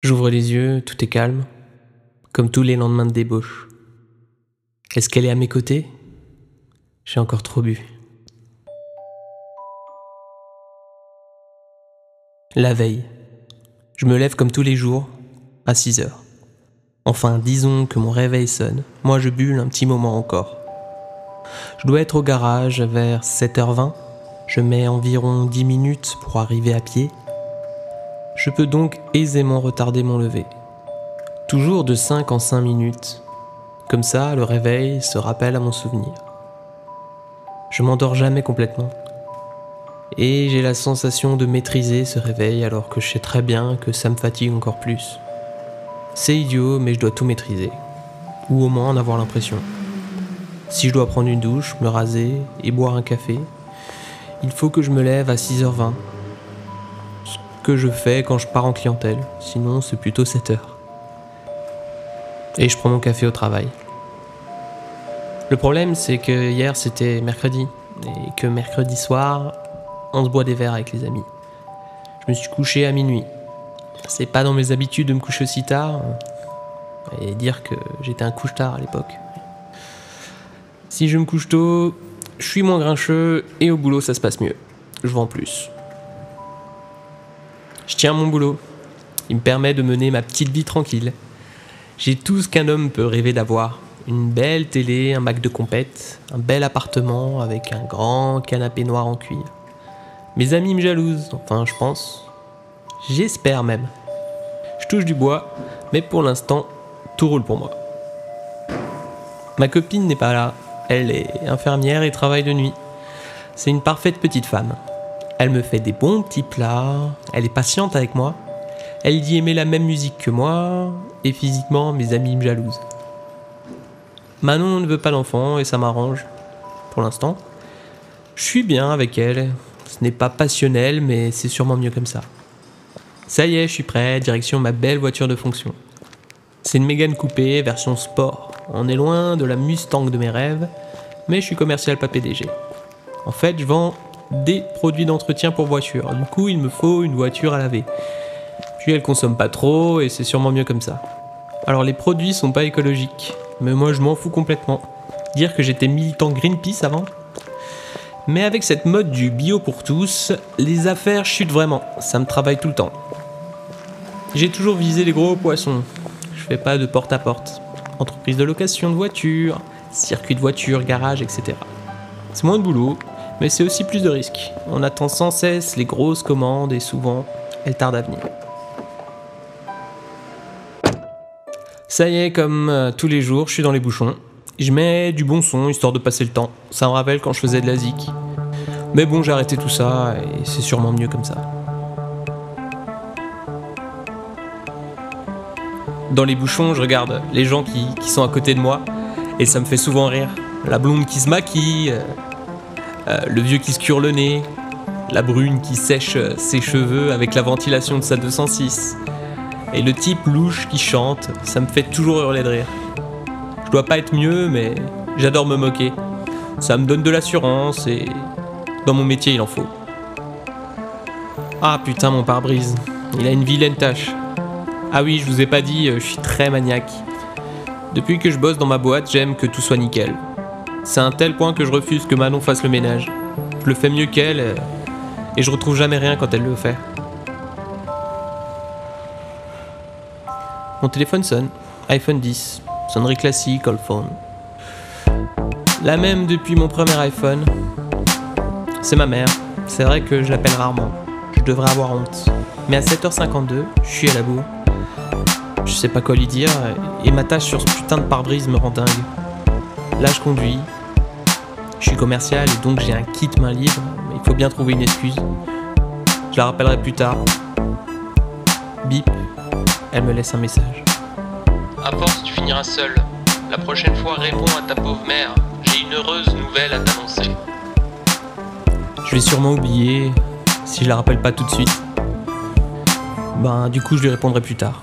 J'ouvre les yeux, tout est calme, comme tous les lendemains de débauche. Est-ce qu'elle est à mes côtés? J'ai encore trop bu. La veille. Je me lève comme tous les jours, à 6 heures. Enfin, disons que mon réveil sonne. Moi, je bulle un petit moment encore. Je dois être au garage vers 7h20. Je mets environ 10 minutes pour arriver à pied. Je peux donc aisément retarder mon lever. Toujours de 5 en 5 minutes. Comme ça, le réveil se rappelle à mon souvenir. Je m'endors jamais complètement. Et j'ai la sensation de maîtriser ce réveil alors que je sais très bien que ça me fatigue encore plus. C'est idiot, mais je dois tout maîtriser. Ou au moins en avoir l'impression. Si je dois prendre une douche, me raser et boire un café, il faut que je me lève à 6h20. Que je fais quand je pars en clientèle, sinon c'est plutôt 7h. Et je prends mon café au travail. Le problème, c'est que hier c'était mercredi, et que mercredi soir, on se boit des verres avec les amis. Je me suis couché à minuit. C'est pas dans mes habitudes de me coucher aussi tard, et dire que j'étais un couche-tard à l'époque. Si je me couche tôt, je suis moins grincheux et au boulot ça se passe mieux. Je vends plus. Tiens mon boulot. Il me permet de mener ma petite vie tranquille. J'ai tout ce qu'un homme peut rêver d'avoir. Une belle télé, un bac de compète, un bel appartement avec un grand canapé noir en cuir. Mes amis me jalousent, enfin je pense. J'espère même. Je touche du bois, mais pour l'instant, tout roule pour moi. Ma copine n'est pas là, elle est infirmière et travaille de nuit. C'est une parfaite petite femme. Elle me fait des bons petits plats, elle est patiente avec moi. Elle dit aimer la même musique que moi, et physiquement, mes amis me jalousent. Manon ne veut pas d'enfant et ça m'arrange, pour l'instant. Je suis bien avec elle. Ce n'est pas passionnel, mais c'est sûrement mieux comme ça. Ça y est, je suis prêt, direction ma belle voiture de fonction. C'est une Mégane coupée, version sport. On est loin de la Mustang de mes rêves, mais je suis commercial pas PDG. En fait, je vends des produits d'entretien pour voiture. Du coup, il me faut une voiture à laver. Puis elle consomme pas trop et c'est sûrement mieux comme ça. Alors les produits sont pas écologiques, mais moi je m'en fous complètement. Dire que j'étais militant Greenpeace avant? Mais avec cette mode du bio pour tous, les affaires chutent vraiment. Ça me travaille tout le temps. J'ai toujours visé les gros poissons. Je fais pas de porte-à-porte. Entreprise de location de voitures, circuit de voitures, garage, etc. C'est moins de boulot, mais c'est aussi plus de risques. On attend sans cesse les grosses commandes et souvent, elles tardent à venir. Ça y est, comme euh, tous les jours, je suis dans les bouchons. Je mets du bon son histoire de passer le temps. Ça me rappelle quand je faisais de la zik. Mais bon, j'ai arrêté tout ça et c'est sûrement mieux comme ça. Dans les bouchons, je regarde les gens qui, qui sont à côté de moi et ça me fait souvent rire. La blonde qui se maquille, euh, le vieux qui se cure le nez, la brune qui sèche euh, ses cheveux avec la ventilation de sa 206. Et le type louche qui chante, ça me fait toujours hurler de rire. Je dois pas être mieux, mais j'adore me moquer. Ça me donne de l'assurance et dans mon métier il en faut. Ah putain mon pare-brise, il a une vilaine tâche. Ah oui, je vous ai pas dit, euh, je suis très maniaque. Depuis que je bosse dans ma boîte, j'aime que tout soit nickel. C'est un tel point que je refuse que Manon fasse le ménage. Je le fais mieux qu'elle euh, et je retrouve jamais rien quand elle le fait. Mon téléphone sonne, iPhone 10, sonnerie classique, all phone. La même depuis mon premier iPhone. C'est ma mère. C'est vrai que je l'appelle rarement. Je devrais avoir honte. Mais à 7h52, je suis à la bourre. Je sais pas quoi lui dire et ma tâche sur ce putain de pare-brise me rend dingue. Là, je conduis. Je suis commercial et donc j'ai un kit main libre, mais il faut bien trouver une excuse. Je la rappellerai plus tard. Bip, elle me laisse un message. À force, tu finiras seul. La prochaine fois, réponds à ta pauvre mère. J'ai une heureuse nouvelle à t'annoncer. Je vais sûrement oublier si je la rappelle pas tout de suite. Ben, du coup, je lui répondrai plus tard.